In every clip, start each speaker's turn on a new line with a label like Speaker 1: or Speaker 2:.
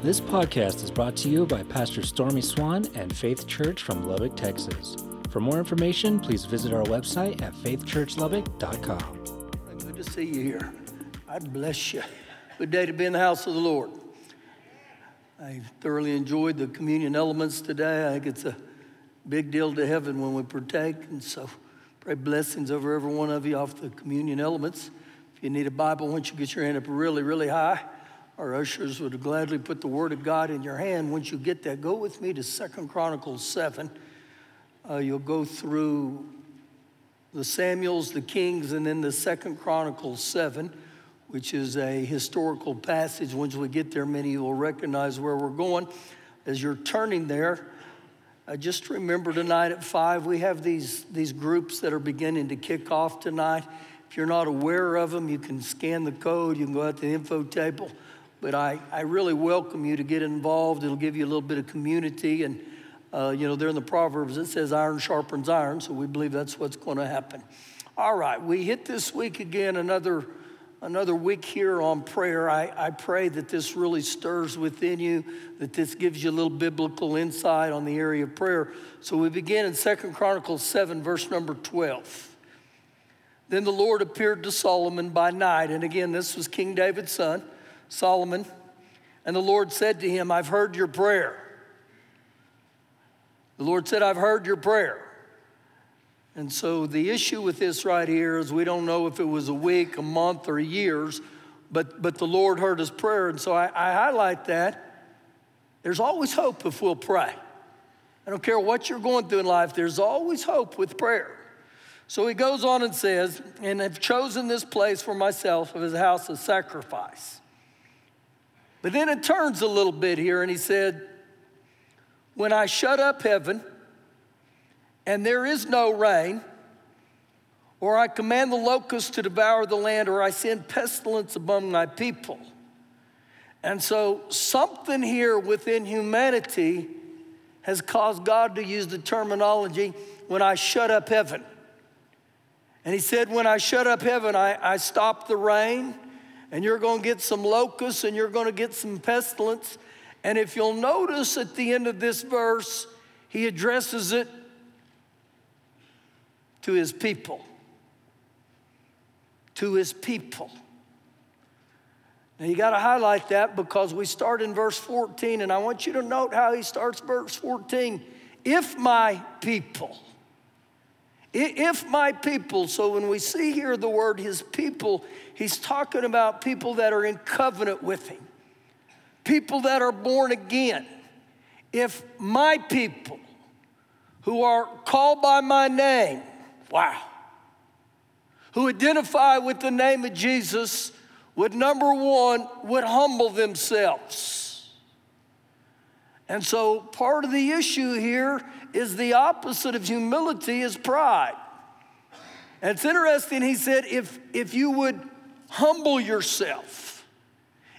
Speaker 1: This podcast is brought to you by Pastor Stormy Swan and Faith Church from Lubbock, Texas. For more information, please visit our website at faithchurchlubbock.com.
Speaker 2: Good to see you here. God bless you. Good day to be in the house of the Lord. I thoroughly enjoyed the communion elements today. I think it's a big deal to heaven when we partake, and so pray blessings over every one of you off the communion elements. If you need a Bible, once you get your hand up really, really high, our ushers would gladly put the Word of God in your hand. Once you get that, go with me to Second Chronicles 7. Uh, you'll go through the Samuels, the Kings, and then the Second Chronicles 7, which is a historical passage. Once we get there, many will recognize where we're going. As you're turning there, uh, just remember tonight at 5, we have these, these groups that are beginning to kick off tonight. If you're not aware of them, you can scan the code, you can go out to the info table. But I, I really welcome you to get involved. It'll give you a little bit of community. And, uh, you know, there in the Proverbs, it says iron sharpens iron, so we believe that's what's going to happen. All right, we hit this week again another, another week here on prayer. I, I pray that this really stirs within you, that this gives you a little biblical insight on the area of prayer. So we begin in Second Chronicles 7, verse number 12. Then the Lord appeared to Solomon by night. And again, this was King David's son, Solomon. And the Lord said to him, I've heard your prayer. The Lord said, I've heard your prayer. And so the issue with this right here is we don't know if it was a week, a month, or years, but, but the Lord heard his prayer. And so I, I highlight that. There's always hope if we'll pray. I don't care what you're going through in life, there's always hope with prayer. So he goes on and says, And I've chosen this place for myself of his house of sacrifice. But then it turns a little bit here, and he said, When I shut up heaven and there is no rain, or I command the locusts to devour the land, or I send pestilence among my people. And so, something here within humanity has caused God to use the terminology when I shut up heaven. And he said, When I shut up heaven, I, I stop the rain, and you're going to get some locusts and you're going to get some pestilence. And if you'll notice at the end of this verse, he addresses it to his people. To his people. Now you got to highlight that because we start in verse 14, and I want you to note how he starts verse 14. If my people, if my people, so when we see here the word his people, he's talking about people that are in covenant with him, people that are born again. If my people who are called by my name, wow, who identify with the name of Jesus, would number one, would humble themselves. And so part of the issue here is the opposite of humility is pride. And it's interesting, he said, if, if you would humble yourself,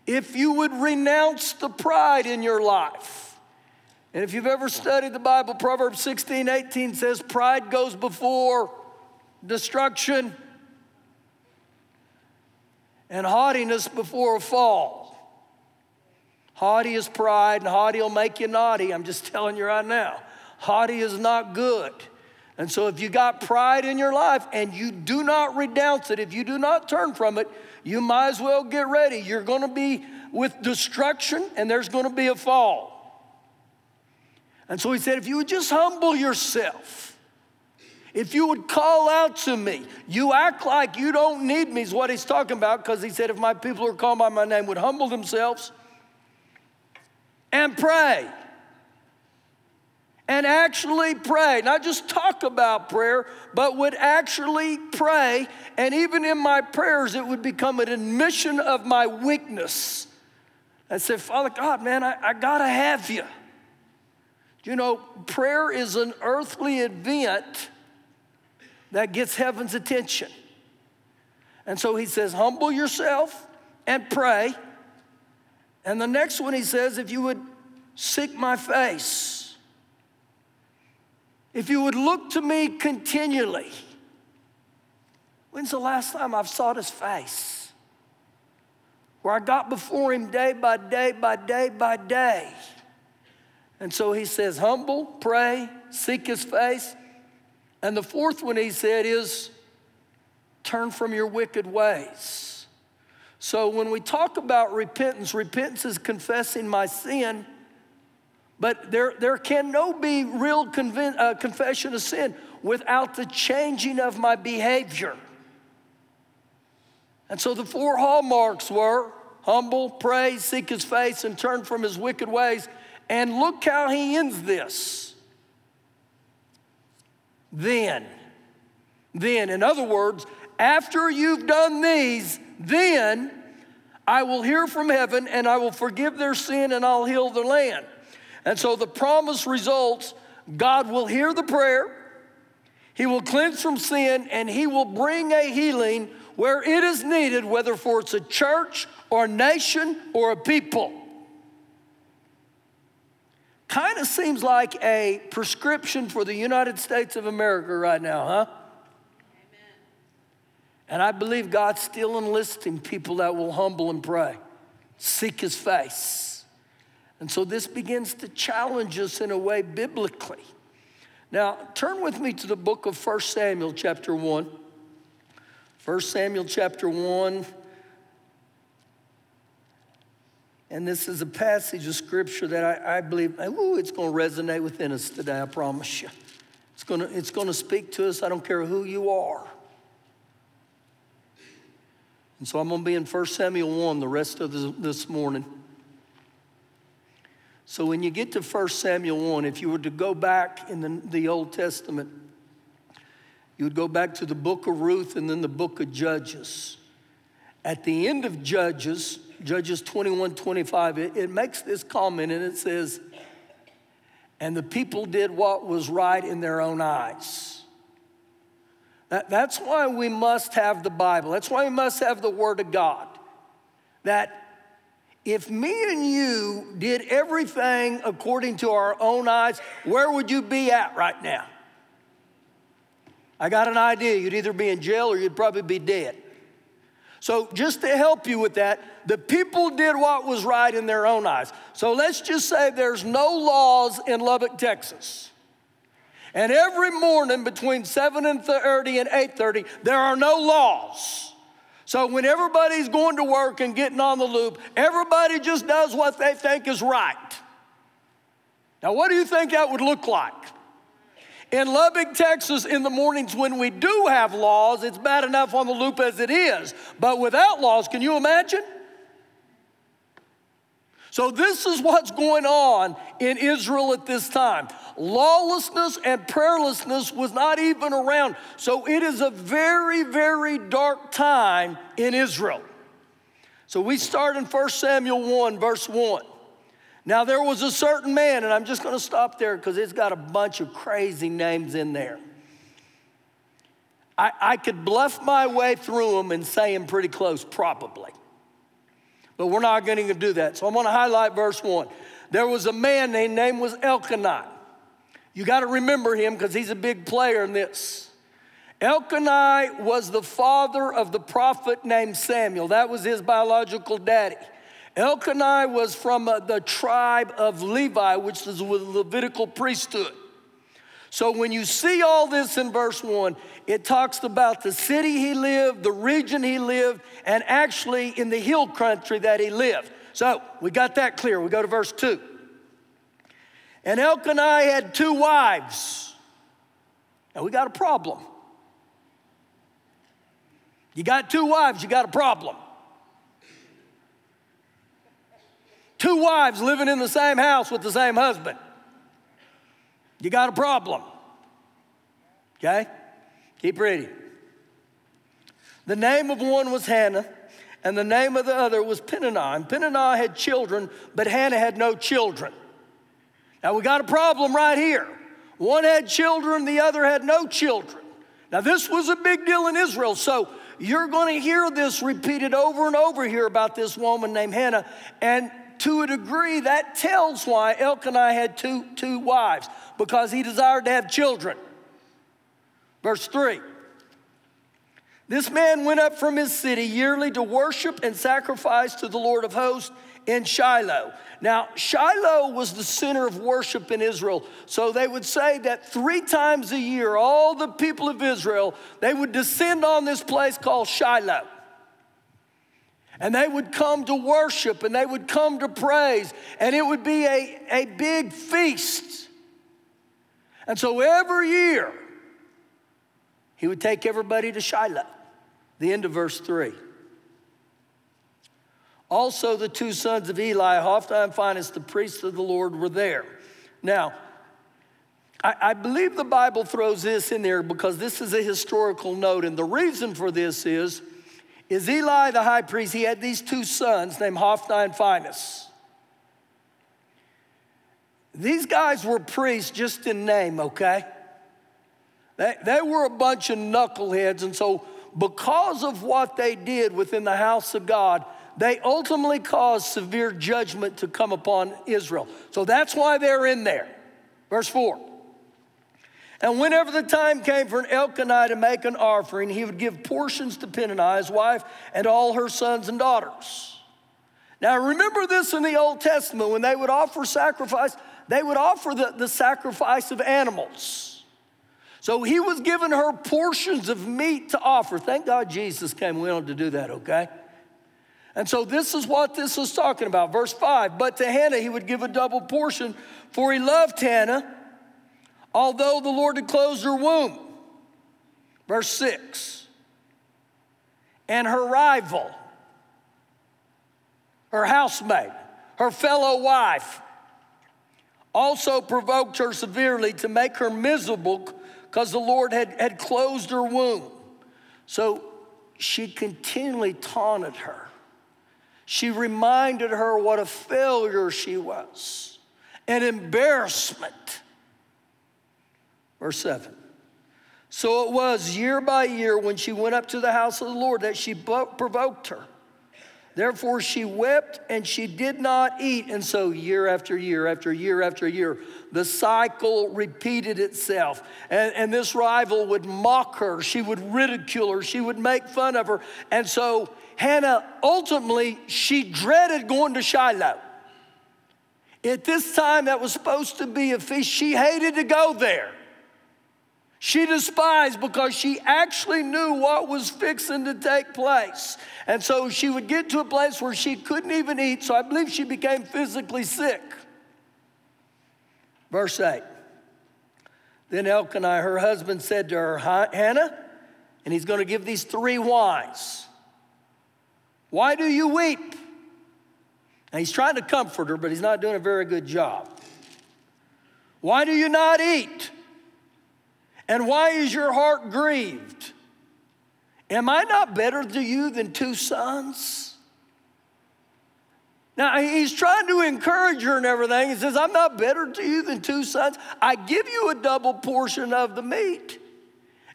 Speaker 2: if you would renounce the pride in your life. And if you've ever studied the Bible, Proverbs 16, 18 says, pride goes before destruction and haughtiness before a fall. Haughty is pride, and haughty will make you naughty. I'm just telling you right now. Haughty is not good. And so, if you got pride in your life and you do not renounce it, if you do not turn from it, you might as well get ready. You're going to be with destruction and there's going to be a fall. And so he said, if you would just humble yourself, if you would call out to me, you act like you don't need me, is what he's talking about, because he said, if my people who are called by my name would humble themselves and pray and actually pray. Not just talk about prayer, but would actually pray. And even in my prayers, it would become an admission of my weakness. I said, Father God, man, I, I gotta have you. You know, prayer is an earthly event that gets heaven's attention. And so he says, humble yourself and pray. And the next one he says, if you would seek my face if you would look to me continually, when's the last time I've sought his face? where I got before him day by day by day by day. And so he says, humble, pray, seek his face. And the fourth one he said is, turn from your wicked ways. So when we talk about repentance, repentance is confessing my sin, but there, there can no be real conven- uh, confession of sin without the changing of my behavior. And so the four hallmarks were humble, pray, seek his face, and turn from his wicked ways. And look how he ends this. Then, then, in other words, after you've done these, then I will hear from heaven and I will forgive their sin and I'll heal the land. And so the promise results God will hear the prayer, He will cleanse from sin, and He will bring a healing where it is needed, whether for it's a church or a nation or a people. Kind of seems like a prescription for the United States of America right now, huh? And I believe God's still enlisting people that will humble and pray, seek His face. And so this begins to challenge us in a way biblically. Now, turn with me to the book of 1 Samuel, chapter 1. 1 Samuel chapter 1. And this is a passage of scripture that I, I believe, ooh, it's going to resonate within us today, I promise you. It's going, to, it's going to speak to us, I don't care who you are. And so I'm going to be in 1 Samuel 1 the rest of this morning. So when you get to 1 Samuel 1, if you were to go back in the, the Old Testament, you would go back to the book of Ruth and then the book of Judges. At the end of Judges, Judges 21 25, it, it makes this comment and it says, And the people did what was right in their own eyes. That, that's why we must have the Bible. That's why we must have the Word of God. That if me and you did everything according to our own eyes, where would you be at right now? I got an idea. You'd either be in jail or you'd probably be dead. So, just to help you with that, the people did what was right in their own eyes. So, let's just say there's no laws in Lubbock, Texas. And every morning between 7 and 30 and 8:30, there are no laws. So when everybody's going to work and getting on the loop, everybody just does what they think is right. Now, what do you think that would look like? In Lubbock, Texas, in the mornings when we do have laws, it's bad enough on the loop as it is. But without laws, can you imagine? So, this is what's going on in Israel at this time. Lawlessness and prayerlessness was not even around. So, it is a very, very dark time in Israel. So, we start in 1 Samuel 1, verse 1. Now, there was a certain man, and I'm just going to stop there because it's got a bunch of crazy names in there. I, I could bluff my way through them and say them pretty close, probably. But we're not going to do that. So I'm going to highlight verse 1. There was a man, named name was Elkanah. You got to remember him because he's a big player in this. Elkanah was the father of the prophet named Samuel. That was his biological daddy. Elkanah was from uh, the tribe of Levi, which is the Levitical priesthood. So when you see all this in verse 1, it talks about the city he lived, the region he lived, and actually in the hill country that he lived. So we got that clear. We go to verse 2. And Elkanah had two wives. Now we got a problem. You got two wives, you got a problem. Two wives living in the same house with the same husband. You got a problem. Okay? Keep reading. The name of one was Hannah, and the name of the other was Peninnah. And Peninnah had children, but Hannah had no children. Now we got a problem right here. One had children, the other had no children. Now, this was a big deal in Israel, so you're going to hear this repeated over and over here about this woman named Hannah. And to a degree, that tells why Elkanah had two, two wives, because he desired to have children. Verse 3 This man went up from his city yearly to worship and sacrifice to the Lord of hosts in Shiloh. Now, Shiloh was the center of worship in Israel. So they would say that three times a year, all the people of Israel, they would descend on this place called Shiloh. And they would come to worship and they would come to praise, and it would be a, a big feast. And so every year, he would take everybody to Shiloh. The end of verse 3. Also, the two sons of Eli, Hophni and Phinehas, the priests of the Lord, were there. Now, I, I, believe the Bible throws this in there because this is a historical note, and the reason for this is, is Eli the high priest, he had these two sons named Hophni and Phinehas. These guys were priests just in name, okay? They, they were a bunch of knuckleheads, and so because of what they did within the house of God, they ultimately caused severe judgment to come upon Israel. So that's why they're in there. Verse 4. And whenever the time came for an Elkanah to make an offering, he would give portions to Peninnah, his wife, and all her sons and daughters. Now remember this in the Old Testament, when they would offer sacrifice, they would offer the, the sacrifice of animals. So he was giving her portions of meat to offer. Thank God Jesus came willing to do that, okay? And so this is what this is talking about. Verse 5 But to Hannah he would give a double portion, for he loved Hannah, although the Lord had closed her womb. Verse 6 And her rival, her housemaid, her fellow wife, also provoked her severely to make her miserable because the Lord had, had closed her womb. So she continually taunted her. She reminded her what a failure she was, an embarrassment. Verse 7. So it was year by year when she went up to the house of the Lord that she provoked her. Therefore, she wept and she did not eat. And so, year after year after year after year, the cycle repeated itself. And, and this rival would mock her, she would ridicule her, she would make fun of her. And so, Hannah ultimately, she dreaded going to Shiloh. At this time, that was supposed to be a feast, she hated to go there. She despised because she actually knew what was fixing to take place. And so she would get to a place where she couldn't even eat. So I believe she became physically sick. Verse 8. Then Elkanah, her husband, said to her, Hannah, and he's going to give these three whys. Why do you weep? And he's trying to comfort her, but he's not doing a very good job. Why do you not eat? And why is your heart grieved? Am I not better to you than two sons? Now, he's trying to encourage her and everything. He says, I'm not better to you than two sons. I give you a double portion of the meat.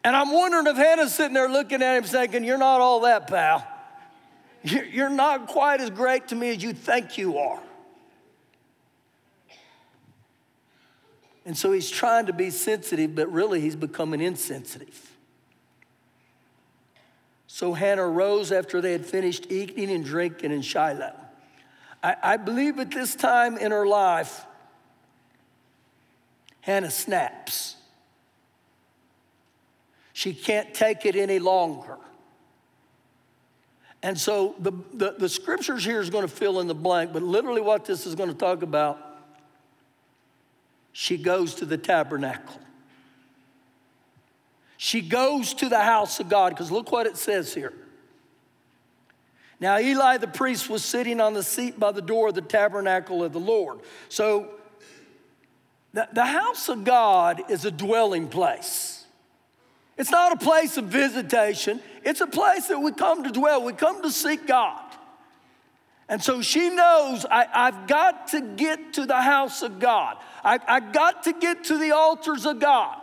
Speaker 2: And I'm wondering if Hannah's sitting there looking at him thinking, You're not all that, pal. You're not quite as great to me as you think you are. And so he's trying to be sensitive, but really he's becoming insensitive. So Hannah rose after they had finished eating and drinking in Shiloh. I, I believe at this time in her life, Hannah snaps. She can't take it any longer. And so the, the, the scriptures here is going to fill in the blank, but literally what this is going to talk about, she goes to the tabernacle. She goes to the house of God, because look what it says here. Now, Eli the priest was sitting on the seat by the door of the tabernacle of the Lord. So, the, the house of God is a dwelling place. It's not a place of visitation, it's a place that we come to dwell. We come to seek God. And so she knows I, have got to get to the house of God. I, I got to get to the altars of God.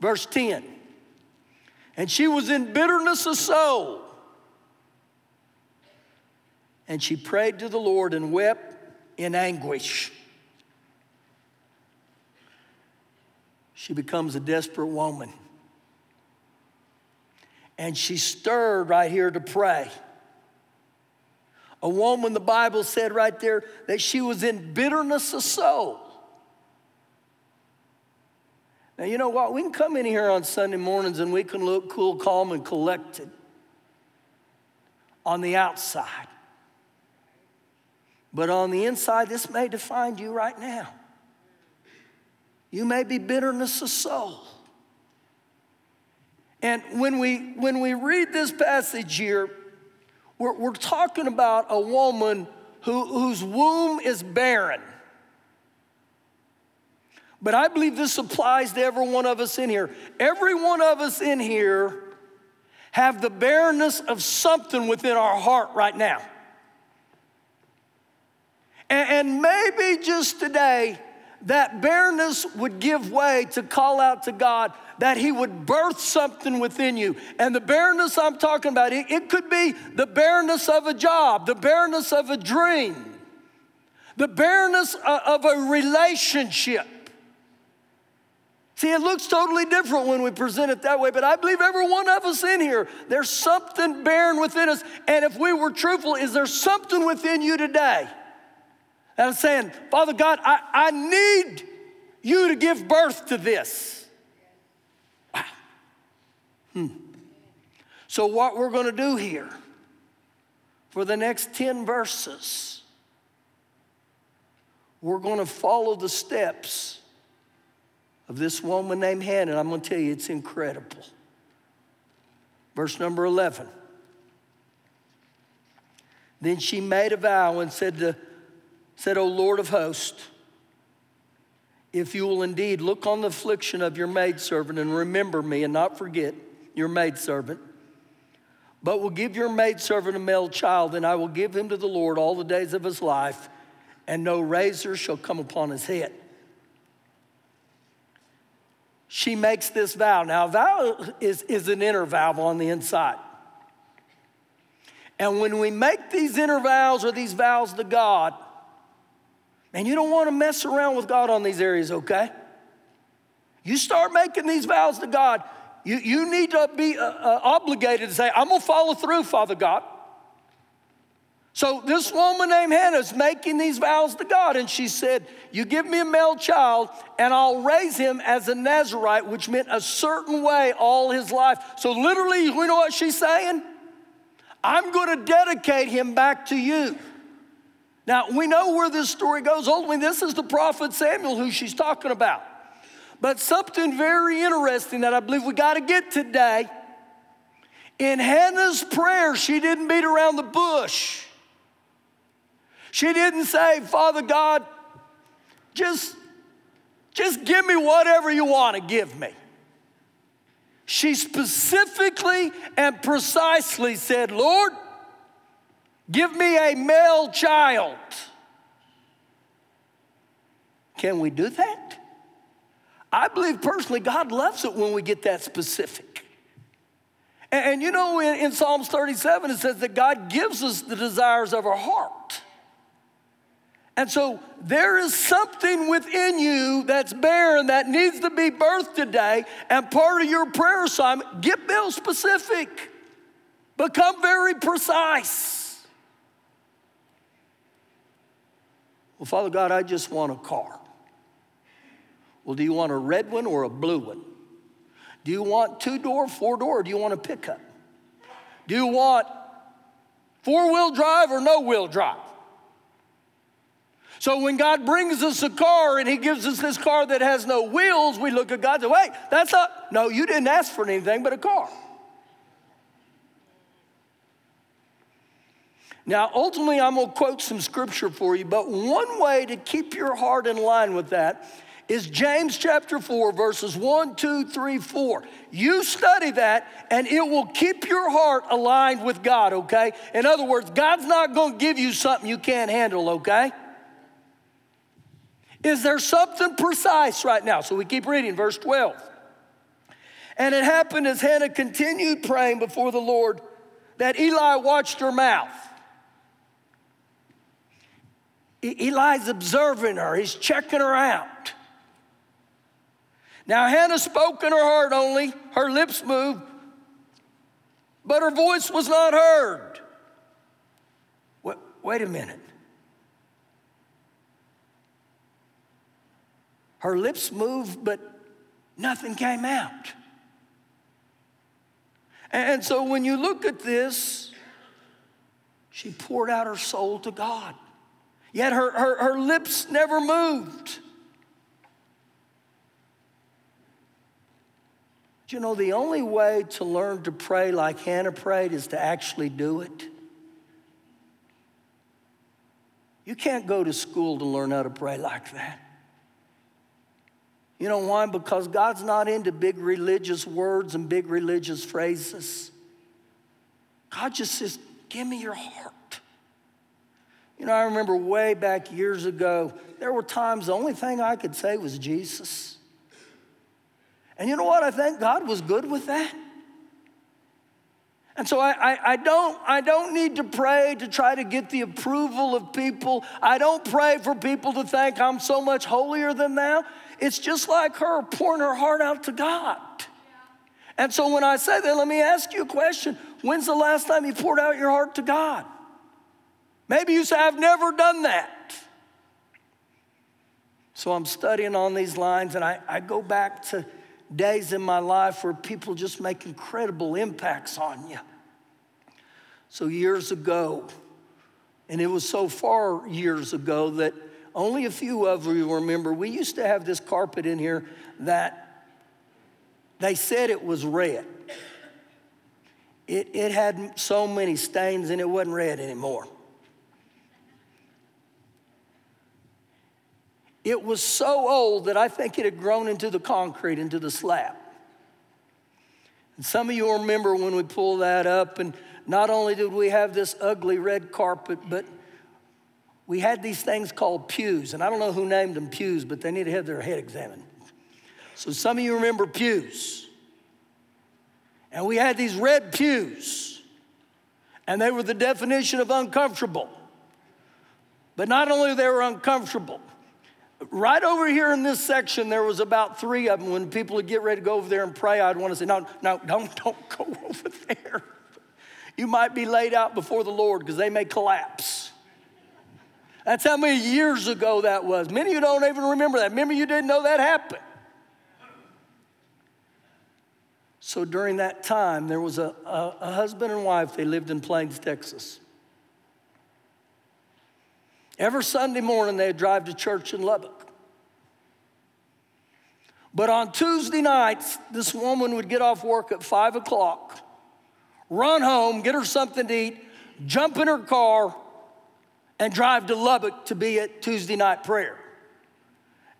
Speaker 2: Verse 10 And she was in bitterness of soul. And she prayed to the Lord and wept in anguish. she becomes a desperate woman. and she stirred right here to pray. A woman, the Bible said right there, that she was in bitterness of soul. Now, you know what? We can come in here on Sunday mornings and we can look cool, calm, and collected on the outside. But on the inside, this may define you right now. You may be bitterness of soul. And when we, when we read this passage here, we're, we're talking about a woman who, whose womb is barren. But I believe this applies to every one of us in here. Every one of us in here have the barrenness of something within our heart right now. And, and maybe just today, that barrenness would give way to call out to God that He would birth something within you. And the barrenness I'm talking about, it, it could be the barrenness of a job, the barrenness of a dream, the barrenness uh, of a relationship. See, it looks totally different when we present it that way, but I believe every one of us in here, there's something barren within us. And if we were truthful, is there something within you today? And I'm saying, Father God, I, I need you to give birth to this. Wow. Hmm. So, what we're going to do here for the next 10 verses, we're going to follow the steps of this woman named Hannah. I'm going to tell you, it's incredible. Verse number 11. Then she made a vow and said, to, said O Lord of hosts, if you will indeed look on the affliction of your maidservant and remember me and not forget your maidservant, but will give your maidservant a male child, and I will give him to the Lord all the days of his life, and no razor shall come upon his head she makes this vow. Now, vow is, is an inner vow on the inside. And when we make these inner vows or these vows to God, and you don't want to mess around with God on these areas, okay? You start making these vows to God, you, you need to be uh, uh, obligated to say, I'm going to follow through, Father God. So this woman named Hannah is making these vows to God, and she said, You give me a male child, and I'll raise him as a Nazarite, which meant a certain way all his life. So literally, you know what she's saying? I'm going to dedicate him back to you. Now, we know where this story goes. Ultimately, this is the prophet Samuel who she's talking about. But something very interesting that I believe we got to get today. In Hannah's prayer, she didn't beat around the bush. She didn't say, Father God, just, just give me whatever you want to give me. She specifically and precisely said, Lord, give me a male child. Can we do that? I believe personally God loves it when we get that specific. And, and you know, in, in Psalms 37, it says that God gives us the desires of our heart. And so there is something within you that's barren that needs to be birthed today. And part of your prayer assignment, get real specific, become very precise. Well, Father God, I just want a car. Well, do you want a red one or a blue one? Do you want two door, four door, or do you want a pickup? Do you want four wheel drive or no wheel drive? So when God brings us a car and He gives us this car that has no wheels, we look at God and say, wait, that's not, no, you didn't ask for anything but a car. Now, ultimately, I'm going to quote some scripture for you, but one way to keep your heart in line with that is James chapter 4, verses 1, 2, 3, 4. You study that, and it will keep your heart aligned with God, okay? In other words, God's not going to give you something you can't handle, okay? Is there something precise right now? So we keep reading, verse 12. And it happened as Hannah continued praying before the Lord that Eli watched her mouth. Eli's observing her, he's checking her out. Now, Hannah spoke in her heart only, her lips moved, but her voice was not heard. Wait, wait a minute. Her lips moved, but nothing came out. And so when you look at this, she poured out her soul to God. Yet her, her, her lips never moved. Do you know the only way to learn to pray like Hannah prayed is to actually do it? You can't go to school to learn how to pray like that. You know why? Because God's not into big religious words and big religious phrases. God just says, Give me your heart. You know, I remember way back years ago, there were times the only thing I could say was Jesus. And you know what? I think God was good with that. And so I, I, I, don't, I don't need to pray to try to get the approval of people. I don't pray for people to think I'm so much holier than thou. It's just like her pouring her heart out to God. And so when I say that, let me ask you a question. When's the last time you poured out your heart to God? Maybe you say, I've never done that. So I'm studying on these lines and I, I go back to days in my life where people just make incredible impacts on you. So years ago, and it was so far years ago that only a few of you remember, we used to have this carpet in here that they said it was red. It, it had so many stains and it wasn't red anymore. It was so old that I think it had grown into the concrete, into the slab. And some of you remember when we pulled that up, and not only did we have this ugly red carpet, but we had these things called pews, and I don't know who named them pews, but they need to have their head examined. So some of you remember pews. And we had these red pews, and they were the definition of uncomfortable. But not only they were uncomfortable, right over here in this section, there was about three of them. When people would get ready to go over there and pray, I'd want to say, no, no, don't, don't go over there. You might be laid out before the Lord because they may collapse. That's how many years ago that was. Many of you don't even remember that. Remember, you didn't know that happened. So during that time, there was a, a, a husband and wife, they lived in Plains, Texas. Every Sunday morning, they'd drive to church in Lubbock. But on Tuesday nights, this woman would get off work at five o'clock, run home, get her something to eat, jump in her car, and drive to Lubbock to be at Tuesday night prayer.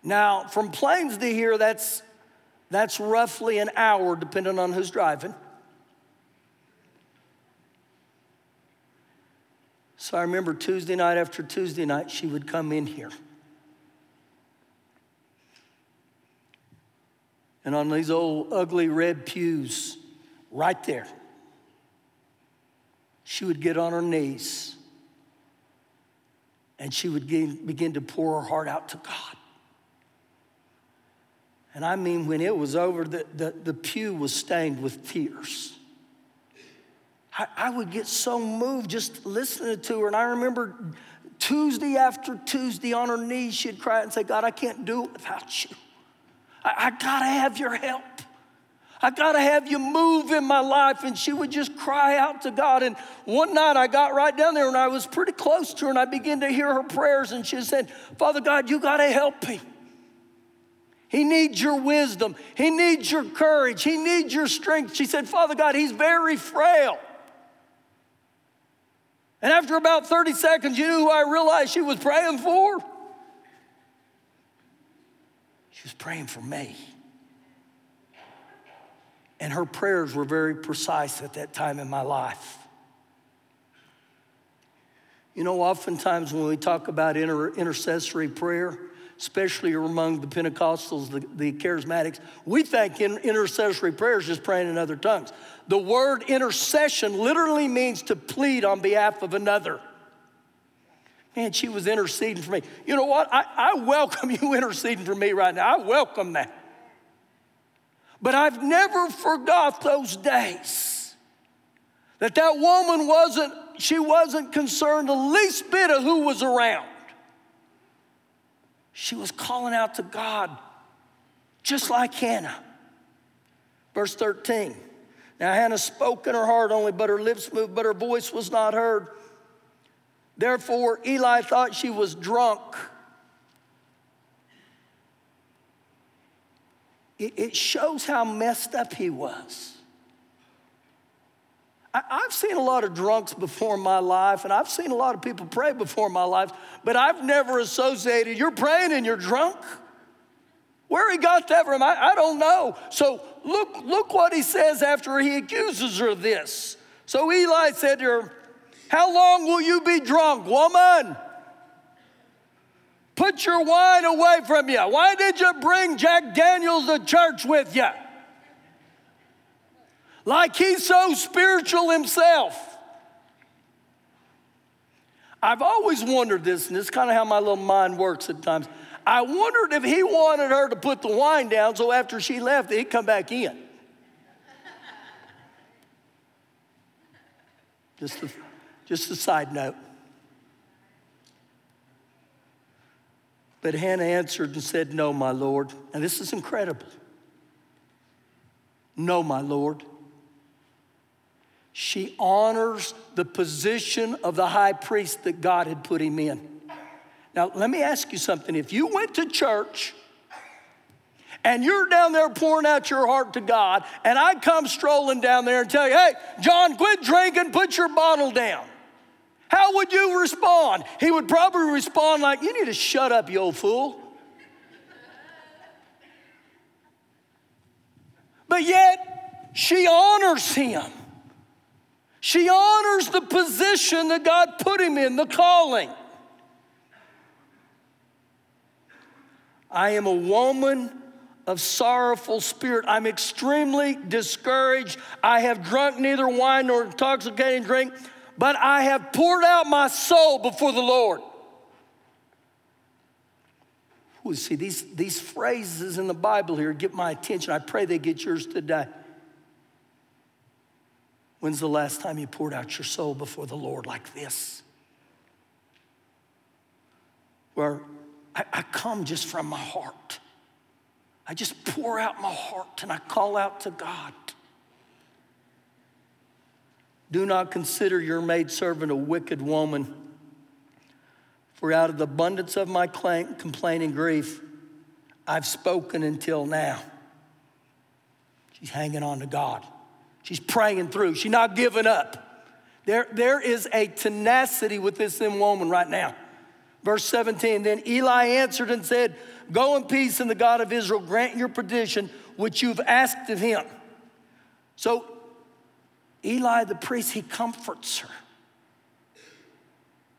Speaker 2: Now, from Plains to here, that's, that's roughly an hour, depending on who's driving. So I remember Tuesday night after Tuesday night, she would come in here. And on these old ugly red pews, right there, she would get on her knees and she would begin to pour her heart out to God. And I mean, when it was over, the, the, the pew was stained with tears. I, I would get so moved just listening to her. And I remember Tuesday after Tuesday on her knees, she'd cry and say, God, I can't do it without you. I, I gotta have your help. I got to have you move in my life. And she would just cry out to God. And one night I got right down there and I was pretty close to her and I began to hear her prayers. And she said, Father God, you got to help me. He needs your wisdom. He needs your courage. He needs your strength. She said, Father God, he's very frail. And after about 30 seconds, you knew who I realized she was praying for? She was praying for me. And her prayers were very precise at that time in my life. You know, oftentimes when we talk about inter- intercessory prayer, especially among the Pentecostals, the, the charismatics, we think in intercessory prayer is just praying in other tongues. The word intercession literally means to plead on behalf of another. Man, she was interceding for me. You know what? I, I welcome you interceding for me right now. I welcome that. But I've never forgot those days. that that woman wasn't, she wasn't concerned the least bit of who was around. She was calling out to God, just like Hannah. Verse 13. Now Hannah spoke in her heart only, but her lips moved, but her voice was not heard. Therefore, Eli thought she was drunk. It, shows how messed up he was. I've seen a lot of drunks before in my life, and I've seen a lot of people pray before my life, but I've never associated you're praying and you're drunk. Where he got that from, I, I don't know. So look, look what he says after he accuses her of this. So Eli said to her, How long will you be drunk, woman? Put your wine away from you. Why did you bring Jack Daniels to church with you? Like he's so spiritual himself. I've always wondered this, and this is kind of how my little mind works at times. I wondered if he wanted her to put the wine down so after she left, he'd come back in. just, a, just a side note. But Hannah answered and said, No, my Lord. And this is incredible. No, my Lord. She honors the position of the high priest that God had put him in. Now, let me ask you something. If you went to church and you're down there pouring out your heart to God, and I come strolling down there and tell you, hey, John, quit drinking, put your bottle down. How would you respond? He would probably respond like, You need to shut up, you old fool. But yet, she honors him. She honors the position that God put him in, the calling. I am a woman of sorrowful spirit. I'm extremely discouraged. I have drunk neither wine nor intoxicating drink, but I have poured out my soul before the Lord. Ooh, see, these, these phrases in the Bible here get my attention. I pray they get yours today. When's the last time you poured out your soul before the Lord like this? Where I, I come just from my heart. I just pour out my heart and I call out to God. Do not consider your maidservant a wicked woman, for out of the abundance of my complaint and grief, I've spoken until now. She's hanging on to God. She's praying through. She's not giving up. There, there is a tenacity with this woman right now. Verse 17, then Eli answered and said, Go in peace, and the God of Israel grant your petition which you've asked of him. So Eli the priest, he comforts her.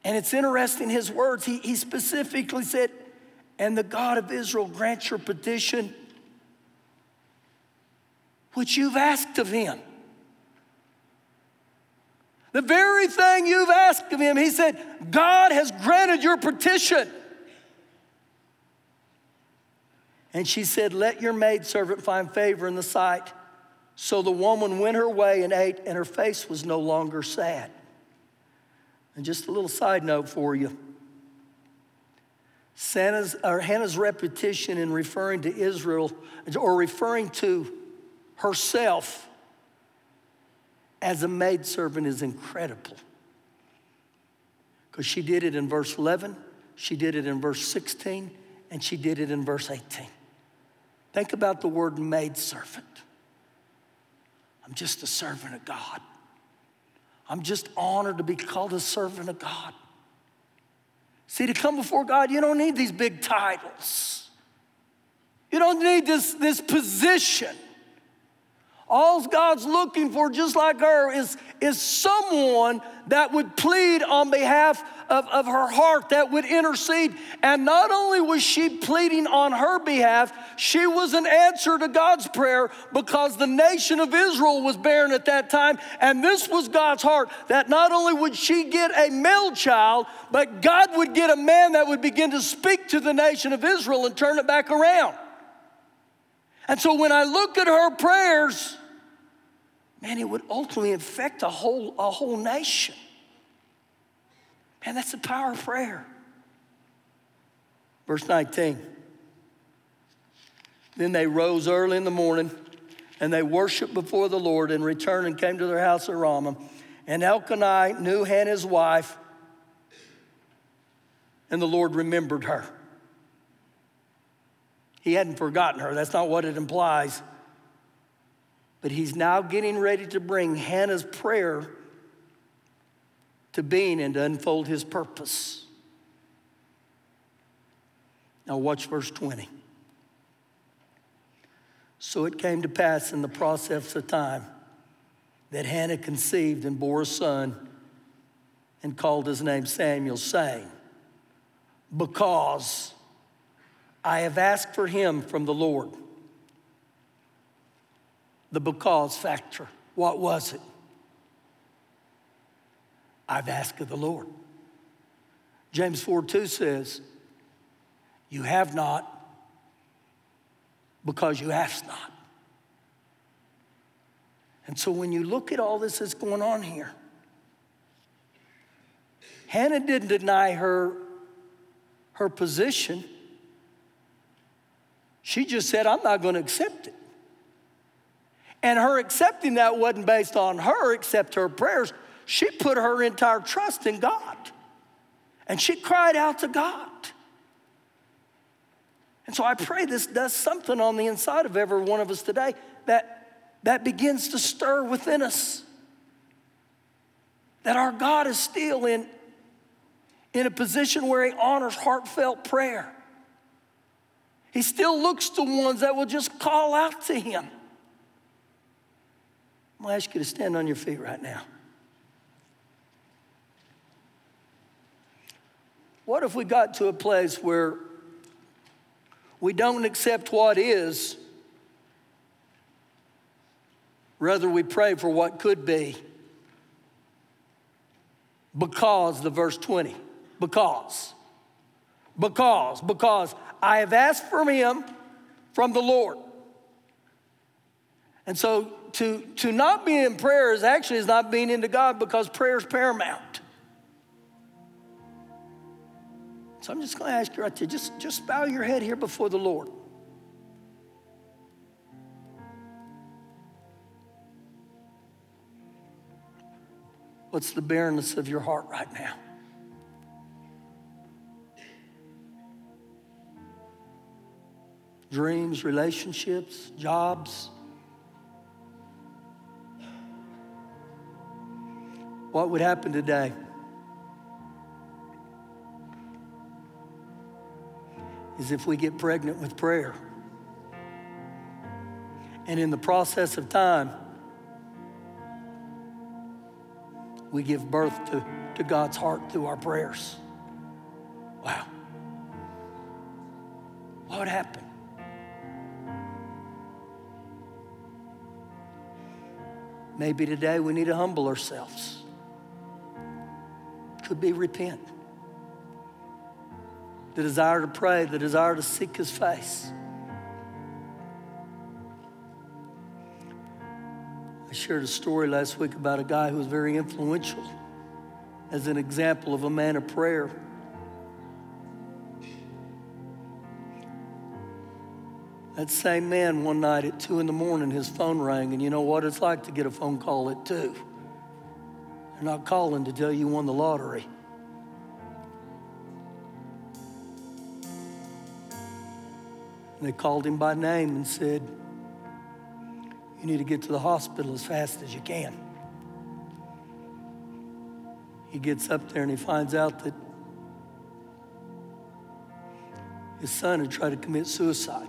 Speaker 2: And it's interesting, his words, he, he specifically said, And the God of Israel grant your petition which you've asked of him. The very thing you've asked of him, he said, God has granted your petition. And she said, Let your maidservant find favor in the sight. So the woman went her way and ate, and her face was no longer sad. And just a little side note for you Santa's, or Hannah's repetition in referring to Israel or referring to herself as a maidservant is incredible. Because she did it in verse 11, she did it in verse 16, and she did it in verse 18. Think about the word maidservant. I'm just a servant of God. I'm just honored to be called a servant of God. See, to come before God, you don't need these big titles. You don't need this, this position. All God's looking for, just like her, is, is someone that would plead on behalf of, of her heart, that would intercede. And not only was she pleading on her behalf, she was an answer to God's prayer because the nation of Israel was barren at that time. And this was God's heart that not only would she get a male child, but God would get a man that would begin to speak to the nation of Israel and turn it back around. And so when I look at her prayers, man, it would ultimately affect a whole, a whole nation. Man, that's the power of prayer. Verse 19. Then they rose early in the morning and they worshiped before the Lord and returned and came to their house at Ramah. And Elkanah knew Hannah's wife, and the Lord remembered her. He hadn't forgotten her. That's not what it implies. But he's now getting ready to bring Hannah's prayer to being and to unfold his purpose. Now, watch verse 20. So it came to pass in the process of time that Hannah conceived and bore a son and called his name Samuel, saying, Because I have asked for him from the Lord. The because factor. What was it? I've asked of the Lord. James 4 2 says, You have not because you ask not. And so when you look at all this that's going on here, Hannah didn't deny her, her position. She just said, I'm not going to accept it. And her accepting that wasn't based on her, except her prayers. She put her entire trust in God. And she cried out to God. And so I pray this does something on the inside of every one of us today that, that begins to stir within us. That our God is still in, in a position where He honors heartfelt prayer. He still looks to ones that will just call out to Him. I'm gonna ask you to stand on your feet right now. What if we got to a place where we don't accept what is, rather, we pray for what could be? Because, the verse 20, because, because, because I have asked for him from the Lord. And so to, to not be in prayer is actually is not being into God because prayer is paramount. So I'm just going to ask you right there, just, just bow your head here before the Lord. What's the barrenness of your heart right now? Dreams, relationships, jobs. What would happen today? is if we get pregnant with prayer. And in the process of time, we give birth to, to God's heart through our prayers. Wow. What would happen? Maybe today we need to humble ourselves. Could be repent the desire to pray, the desire to seek His face. I shared a story last week about a guy who was very influential as an example of a man of prayer. That same man, one night at two in the morning, his phone rang, and you know what it's like to get a phone call at two. Not calling to tell you won the lottery. And they called him by name and said, You need to get to the hospital as fast as you can. He gets up there and he finds out that his son had tried to commit suicide.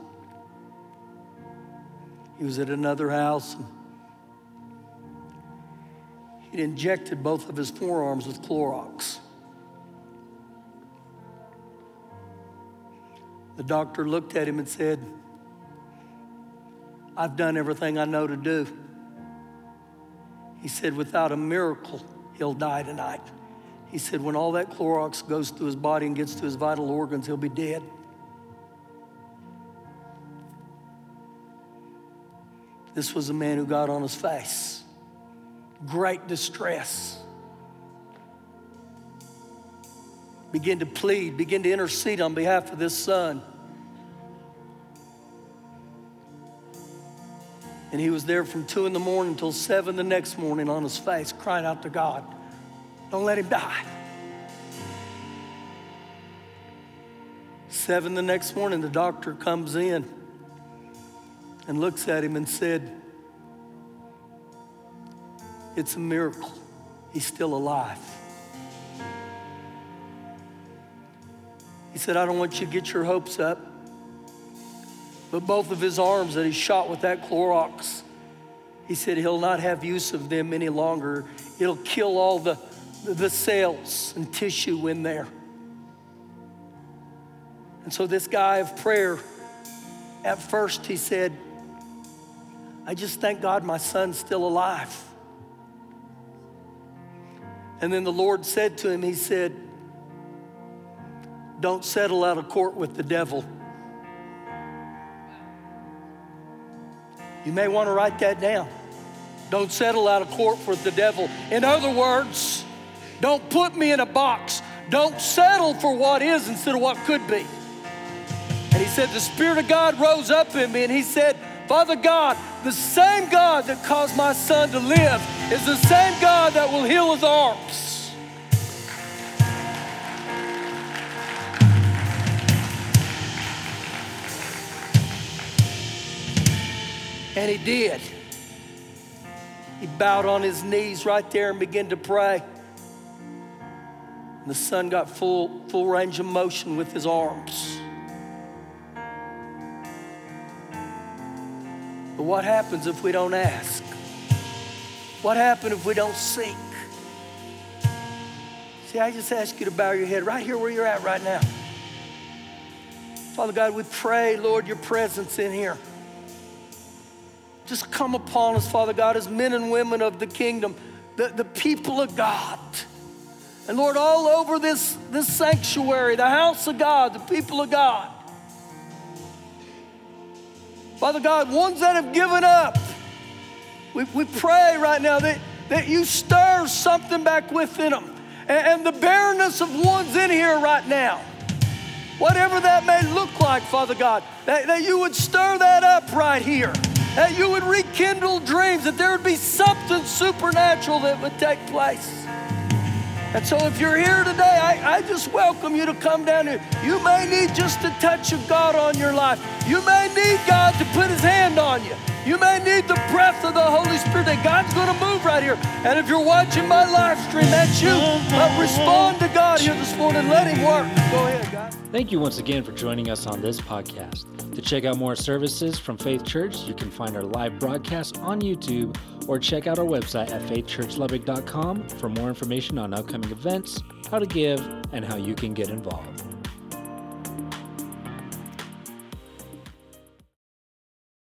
Speaker 2: He was at another house and he'd injected both of his forearms with Clorox. The doctor looked at him and said, I've done everything I know to do. He said, without a miracle, he'll die tonight. He said, when all that Clorox goes through his body and gets to his vital organs, he'll be dead. This was a man who got on his face great distress. Begin to plead, begin to intercede on behalf of this son. And he was there from two in the morning until seven the next morning on his face, crying out to God, Don't let him die. Seven the next morning, the doctor comes in and looks at him and said, It's a miracle. He's still alive. He said, I don't want you to get your hopes up. But both of his arms that he shot with that Clorox, he said he'll not have use of them any longer. It'll kill all the, the cells and tissue in there. And so, this guy of prayer, at first, he said, I just thank God my son's still alive. And then the Lord said to him, He said, Don't settle out of court with the devil. You may want to write that down. Don't settle out of court with the devil. In other words, don't put me in a box. Don't settle for what is instead of what could be. And he said, The Spirit of God rose up in me, and he said, Father God, the same God that caused my son to live is the same God that will heal his arms. And he did. He bowed on his knees right there and began to pray. And the son got full, full range of motion with his arms. But what happens if we don't ask? What happens if we don't seek? See, I just ask you to bow your head right here where you're at right now. Father God, we pray, Lord, your presence in here. Just come upon us, Father God, as men and women of the kingdom, the, the people of God. And Lord, all over this, this sanctuary, the house of God, the people of God. Father God, ones that have given up, we, we pray right now that, that you stir something back within them. And, and the barrenness of ones in here right now, whatever that may look like, Father God, that, that you would stir that up right here. That you would rekindle dreams, that there would be something supernatural that would take place. And so, if you're here today, I, I, just welcome you to come down here. You may need just a touch of God on your life. You may need God to put His hand on you. You may need the breath of the Holy Spirit that God's going to move right here. And if you're watching my live stream, that's you. But respond to God here this morning. Let Him work. Go ahead, God.
Speaker 1: Thank you once again for joining us on this podcast. To check out more services from Faith Church, you can find our live broadcast on YouTube or check out our website at faithchurchlubbock.com for more information on upcoming events, how to give, and how you can get involved.